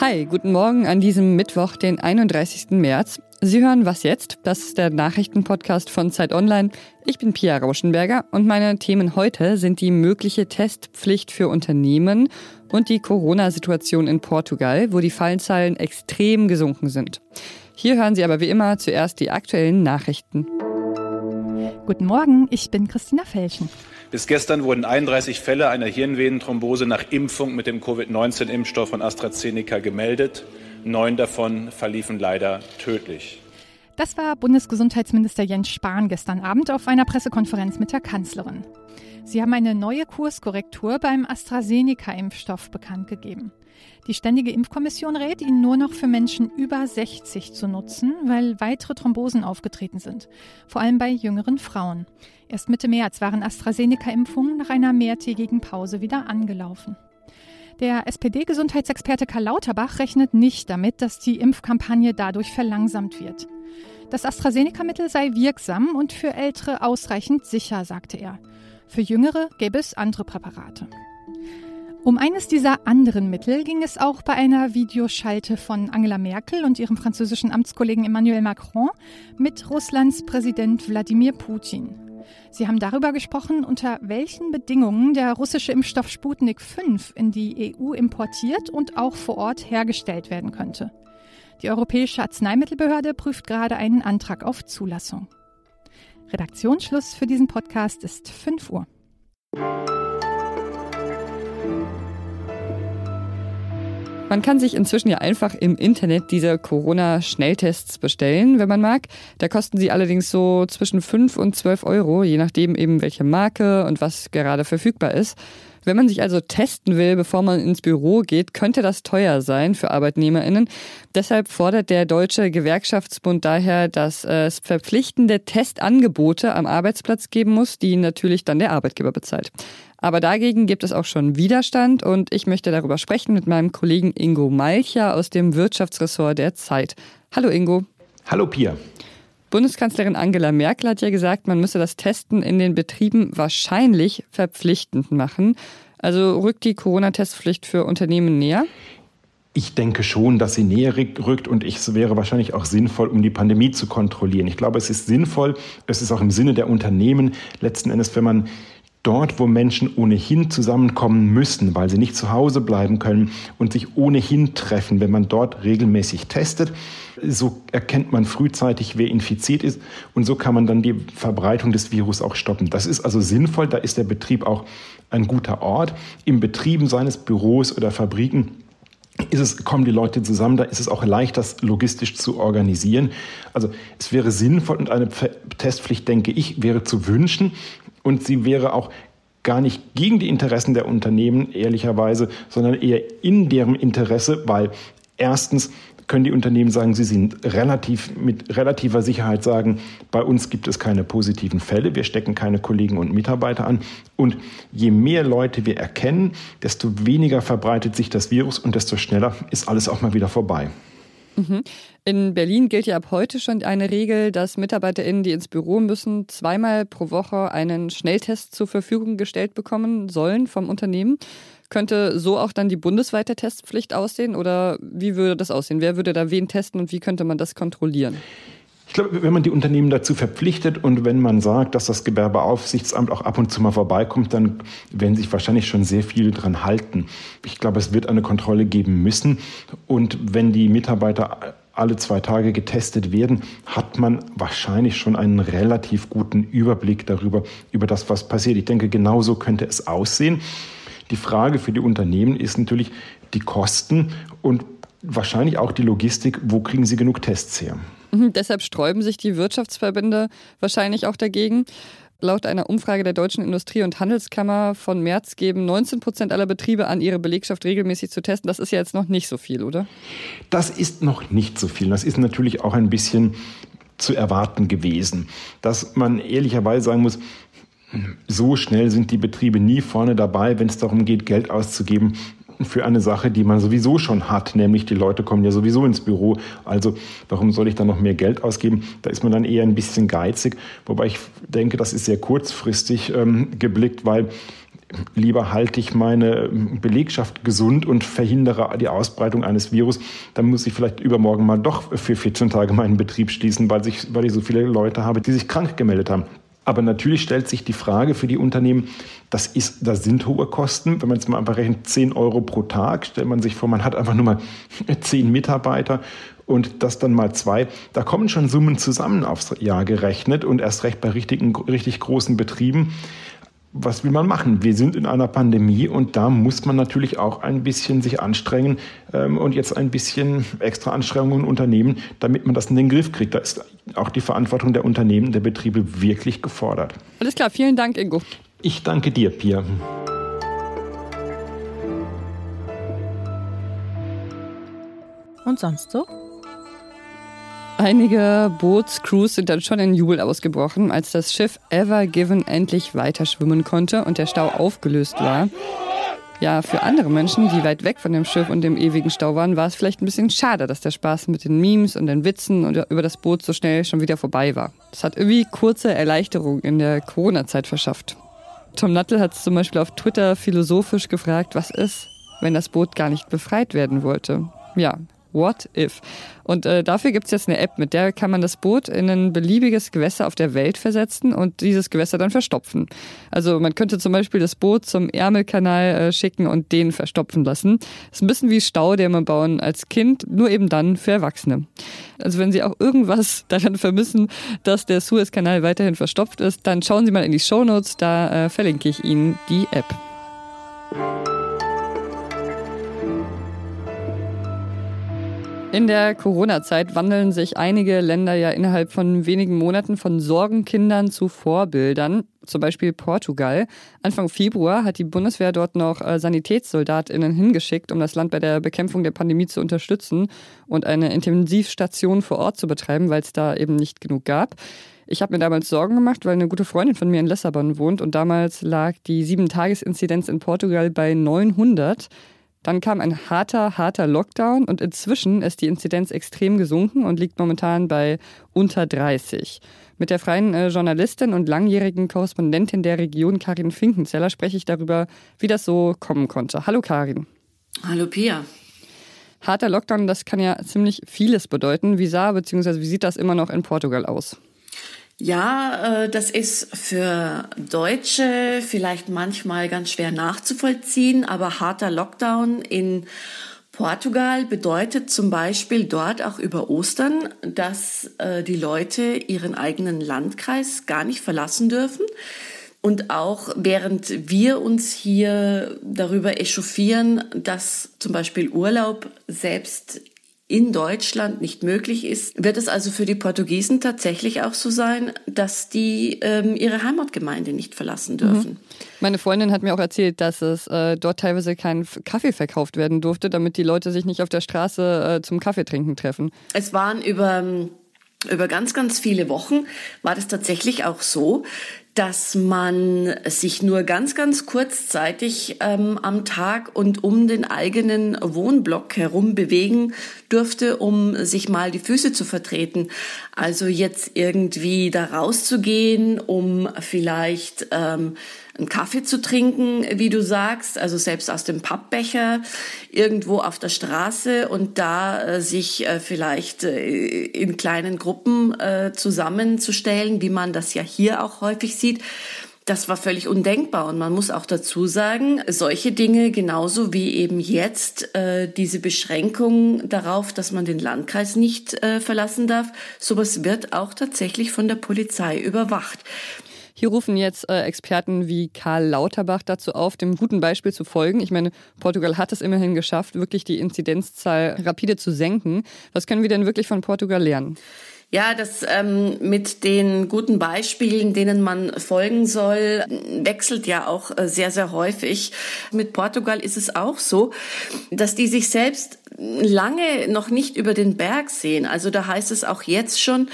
Hi, guten Morgen an diesem Mittwoch, den 31. März. Sie hören Was jetzt? Das ist der Nachrichtenpodcast von Zeit Online. Ich bin Pia Rauschenberger und meine Themen heute sind die mögliche Testpflicht für Unternehmen und die Corona-Situation in Portugal, wo die Fallenzahlen extrem gesunken sind. Hier hören Sie aber wie immer zuerst die aktuellen Nachrichten. Guten Morgen, ich bin Christina Felschen. Bis gestern wurden 31 Fälle einer Hirnvenenthrombose nach Impfung mit dem Covid-19-Impfstoff von AstraZeneca gemeldet. Neun davon verliefen leider tödlich. Das war Bundesgesundheitsminister Jens Spahn gestern Abend auf einer Pressekonferenz mit der Kanzlerin. Sie haben eine neue Kurskorrektur beim AstraZeneca-Impfstoff bekannt gegeben. Die Ständige Impfkommission rät, ihn nur noch für Menschen über 60 zu nutzen, weil weitere Thrombosen aufgetreten sind, vor allem bei jüngeren Frauen. Erst Mitte März waren AstraZeneca-Impfungen nach einer mehrtägigen Pause wieder angelaufen. Der SPD-Gesundheitsexperte Karl Lauterbach rechnet nicht damit, dass die Impfkampagne dadurch verlangsamt wird. Das AstraZeneca-Mittel sei wirksam und für Ältere ausreichend sicher, sagte er. Für Jüngere gäbe es andere Präparate. Um eines dieser anderen Mittel ging es auch bei einer Videoschalte von Angela Merkel und ihrem französischen Amtskollegen Emmanuel Macron mit Russlands Präsident Wladimir Putin. Sie haben darüber gesprochen, unter welchen Bedingungen der russische Impfstoff Sputnik 5 in die EU importiert und auch vor Ort hergestellt werden könnte. Die Europäische Arzneimittelbehörde prüft gerade einen Antrag auf Zulassung. Redaktionsschluss für diesen Podcast ist 5 Uhr. Man kann sich inzwischen ja einfach im Internet diese Corona-Schnelltests bestellen, wenn man mag. Da kosten sie allerdings so zwischen 5 und 12 Euro, je nachdem eben welche Marke und was gerade verfügbar ist. Wenn man sich also testen will, bevor man ins Büro geht, könnte das teuer sein für ArbeitnehmerInnen. Deshalb fordert der Deutsche Gewerkschaftsbund daher, dass es verpflichtende Testangebote am Arbeitsplatz geben muss, die natürlich dann der Arbeitgeber bezahlt. Aber dagegen gibt es auch schon Widerstand und ich möchte darüber sprechen mit meinem Kollegen Ingo Malcher aus dem Wirtschaftsressort der Zeit. Hallo Ingo. Hallo Pia. Bundeskanzlerin Angela Merkel hat ja gesagt, man müsse das Testen in den Betrieben wahrscheinlich verpflichtend machen. Also rückt die Corona-Testpflicht für Unternehmen näher? Ich denke schon, dass sie näher rückt und es wäre wahrscheinlich auch sinnvoll, um die Pandemie zu kontrollieren. Ich glaube, es ist sinnvoll, es ist auch im Sinne der Unternehmen, letzten Endes, wenn man dort, wo Menschen ohnehin zusammenkommen müssen, weil sie nicht zu Hause bleiben können und sich ohnehin treffen, wenn man dort regelmäßig testet, so erkennt man frühzeitig, wer infiziert ist und so kann man dann die Verbreitung des Virus auch stoppen. Das ist also sinnvoll, da ist der Betrieb auch ein guter Ort. Im Betrieben seines Büros oder Fabriken es, kommen die Leute zusammen, da ist es auch leicht, das logistisch zu organisieren. Also es wäre sinnvoll und eine Testpflicht, denke ich, wäre zu wünschen und sie wäre auch gar nicht gegen die Interessen der Unternehmen, ehrlicherweise, sondern eher in deren Interesse, weil erstens können die Unternehmen sagen, sie sind relativ mit relativer Sicherheit sagen, bei uns gibt es keine positiven Fälle, wir stecken keine Kollegen und Mitarbeiter an. Und je mehr Leute wir erkennen, desto weniger verbreitet sich das Virus und desto schneller ist alles auch mal wieder vorbei. Mhm. In Berlin gilt ja ab heute schon eine Regel, dass MitarbeiterInnen, die ins Büro müssen, zweimal pro Woche einen Schnelltest zur Verfügung gestellt bekommen sollen vom Unternehmen. Könnte so auch dann die bundesweite Testpflicht aussehen oder wie würde das aussehen? Wer würde da wen testen und wie könnte man das kontrollieren? Ich glaube, wenn man die Unternehmen dazu verpflichtet und wenn man sagt, dass das Gewerbeaufsichtsamt auch ab und zu mal vorbeikommt, dann werden sich wahrscheinlich schon sehr viele dran halten. Ich glaube, es wird eine Kontrolle geben müssen. Und wenn die Mitarbeiter alle zwei Tage getestet werden, hat man wahrscheinlich schon einen relativ guten Überblick darüber, über das, was passiert. Ich denke, genauso könnte es aussehen. Die Frage für die Unternehmen ist natürlich die Kosten und wahrscheinlich auch die Logistik. Wo kriegen sie genug Tests her? Mhm, deshalb sträuben sich die Wirtschaftsverbände wahrscheinlich auch dagegen. Laut einer Umfrage der Deutschen Industrie- und Handelskammer von März geben 19 Prozent aller Betriebe an, ihre Belegschaft regelmäßig zu testen. Das ist ja jetzt noch nicht so viel, oder? Das ist noch nicht so viel. Das ist natürlich auch ein bisschen zu erwarten gewesen. Dass man ehrlicherweise sagen muss, so schnell sind die Betriebe nie vorne dabei, wenn es darum geht, Geld auszugeben für eine Sache, die man sowieso schon hat, nämlich die Leute kommen ja sowieso ins Büro. Also warum soll ich dann noch mehr Geld ausgeben? Da ist man dann eher ein bisschen geizig, wobei ich denke, das ist sehr kurzfristig ähm, geblickt, weil lieber halte ich meine Belegschaft gesund und verhindere die Ausbreitung eines Virus, dann muss ich vielleicht übermorgen mal doch für 14 Tage meinen Betrieb schließen, weil, ich, weil ich so viele Leute habe, die sich krank gemeldet haben. Aber natürlich stellt sich die Frage für die Unternehmen, das, ist, das sind hohe Kosten. Wenn man jetzt mal einfach rechnet, 10 Euro pro Tag, stellt man sich vor, man hat einfach nur mal 10 Mitarbeiter und das dann mal zwei. Da kommen schon Summen zusammen aufs Jahr gerechnet und erst recht bei richtigen, richtig großen Betrieben was will man machen? Wir sind in einer Pandemie und da muss man natürlich auch ein bisschen sich anstrengen ähm, und jetzt ein bisschen extra Anstrengungen unternehmen, damit man das in den Griff kriegt. Da ist auch die Verantwortung der Unternehmen, der Betriebe wirklich gefordert. Alles klar, vielen Dank, Ingo. Ich danke dir, Pia. Und sonst so? Einige Bootscrews sind dann schon in Jubel ausgebrochen, als das Schiff Ever Given endlich weiter schwimmen konnte und der Stau aufgelöst war. Ja, für andere Menschen, die weit weg von dem Schiff und dem ewigen Stau waren, war es vielleicht ein bisschen schade, dass der Spaß mit den Memes und den Witzen und über das Boot so schnell schon wieder vorbei war. Das hat irgendwie kurze Erleichterung in der Corona-Zeit verschafft. Tom Nattel hat zum Beispiel auf Twitter philosophisch gefragt, was ist, wenn das Boot gar nicht befreit werden wollte. Ja, What if? Und äh, dafür gibt es jetzt eine App, mit der kann man das Boot in ein beliebiges Gewässer auf der Welt versetzen und dieses Gewässer dann verstopfen. Also man könnte zum Beispiel das Boot zum Ärmelkanal äh, schicken und den verstopfen lassen. Das ist ein bisschen wie Staudämme bauen als Kind, nur eben dann für Erwachsene. Also wenn Sie auch irgendwas daran vermissen, dass der Suezkanal weiterhin verstopft ist, dann schauen Sie mal in die Shownotes, da äh, verlinke ich Ihnen die App. In der Corona-Zeit wandeln sich einige Länder ja innerhalb von wenigen Monaten von Sorgenkindern zu Vorbildern, zum Beispiel Portugal. Anfang Februar hat die Bundeswehr dort noch äh, SanitätssoldatInnen hingeschickt, um das Land bei der Bekämpfung der Pandemie zu unterstützen und eine Intensivstation vor Ort zu betreiben, weil es da eben nicht genug gab. Ich habe mir damals Sorgen gemacht, weil eine gute Freundin von mir in Lissabon wohnt und damals lag die Sieben-Tages-Inzidenz in Portugal bei 900. Dann kam ein harter, harter Lockdown und inzwischen ist die Inzidenz extrem gesunken und liegt momentan bei unter 30. Mit der freien äh, Journalistin und langjährigen Korrespondentin der Region Karin Finkenzeller spreche ich darüber, wie das so kommen konnte. Hallo Karin. Hallo Pia. Harter Lockdown, das kann ja ziemlich vieles bedeuten. Wie sah bzw. wie sieht das immer noch in Portugal aus? Ja, äh, das ist für Deutsche vielleicht manchmal ganz schwer nachzuvollziehen, aber harter Lockdown in Portugal bedeutet zum Beispiel dort auch über Ostern, dass äh, die Leute ihren eigenen Landkreis gar nicht verlassen dürfen. Und auch während wir uns hier darüber echauffieren, dass zum Beispiel Urlaub selbst in Deutschland nicht möglich ist, wird es also für die Portugiesen tatsächlich auch so sein, dass die ähm, ihre Heimatgemeinde nicht verlassen dürfen. Mhm. Meine Freundin hat mir auch erzählt, dass es äh, dort teilweise kein Kaffee verkauft werden durfte, damit die Leute sich nicht auf der Straße äh, zum Kaffeetrinken treffen. Es waren über über ganz, ganz viele Wochen war das tatsächlich auch so, dass man sich nur ganz, ganz kurzzeitig ähm, am Tag und um den eigenen Wohnblock herum bewegen durfte, um sich mal die Füße zu vertreten. Also jetzt irgendwie da rauszugehen, um vielleicht ähm, einen Kaffee zu trinken, wie du sagst, also selbst aus dem Pappbecher irgendwo auf der Straße und da äh, sich äh, vielleicht äh, in kleinen Gruppen äh, zusammenzustellen, wie man das ja hier auch häufig sieht. Das war völlig undenkbar. Und man muss auch dazu sagen, solche Dinge genauso wie eben jetzt äh, diese Beschränkung darauf, dass man den Landkreis nicht äh, verlassen darf, sowas wird auch tatsächlich von der Polizei überwacht. Hier rufen jetzt äh, Experten wie Karl Lauterbach dazu auf, dem guten Beispiel zu folgen. Ich meine, Portugal hat es immerhin geschafft, wirklich die Inzidenzzahl rapide zu senken. Was können wir denn wirklich von Portugal lernen? Ja, das ähm, mit den guten Beispielen, denen man folgen soll, wechselt ja auch äh, sehr, sehr häufig. Mit Portugal ist es auch so, dass die sich selbst lange noch nicht über den Berg sehen. Also da heißt es auch jetzt schon,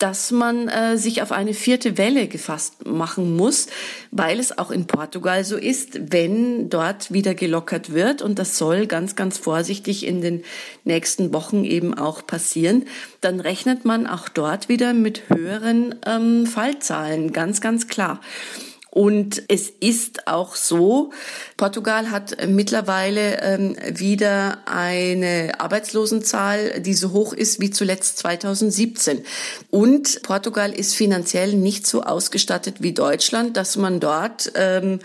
dass man äh, sich auf eine vierte Welle gefasst machen muss, weil es auch in Portugal so ist, wenn dort wieder gelockert wird. Und das soll ganz, ganz vorsichtig in den nächsten Wochen eben auch passieren, dann rechnet man auch dort wieder mit höheren ähm, Fallzahlen, ganz, ganz klar. Und es ist auch so, Portugal hat mittlerweile ähm, wieder eine Arbeitslosenzahl, die so hoch ist wie zuletzt 2017. Und Portugal ist finanziell nicht so ausgestattet wie Deutschland, dass man dort ähm,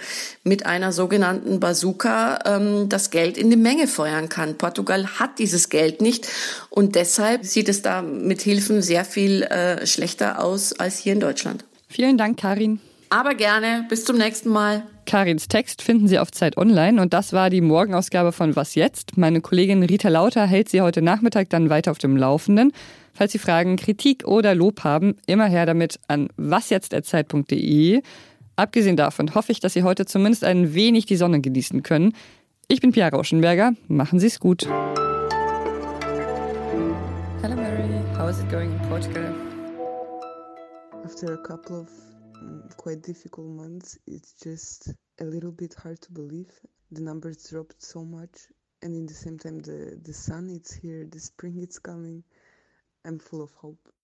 mit einer sogenannten Bazooka ähm, das Geld in die Menge feuern kann. Portugal hat dieses Geld nicht und deshalb sieht es da mit Hilfen sehr viel äh, schlechter aus als hier in Deutschland. Vielen Dank, Karin. Aber gerne. Bis zum nächsten Mal. Karins Text finden Sie auf Zeit Online und das war die Morgenausgabe von Was jetzt? Meine Kollegin Rita Lauter hält Sie heute Nachmittag dann weiter auf dem Laufenden. Falls Sie Fragen, Kritik oder Lob haben, immer her damit an wasjetzt.zeit.de. Abgesehen davon hoffe ich, dass Sie heute zumindest ein wenig die Sonne genießen können. Ich bin Pia Rauschenberger. Machen Sie es gut. Hello Mary, how is it going in Portugal? After a couple of Mm, quite difficult months. It's just a little bit hard to believe. The numbers dropped so much, and in the same time, the the sun it's here, the spring it's coming. I'm full of hope.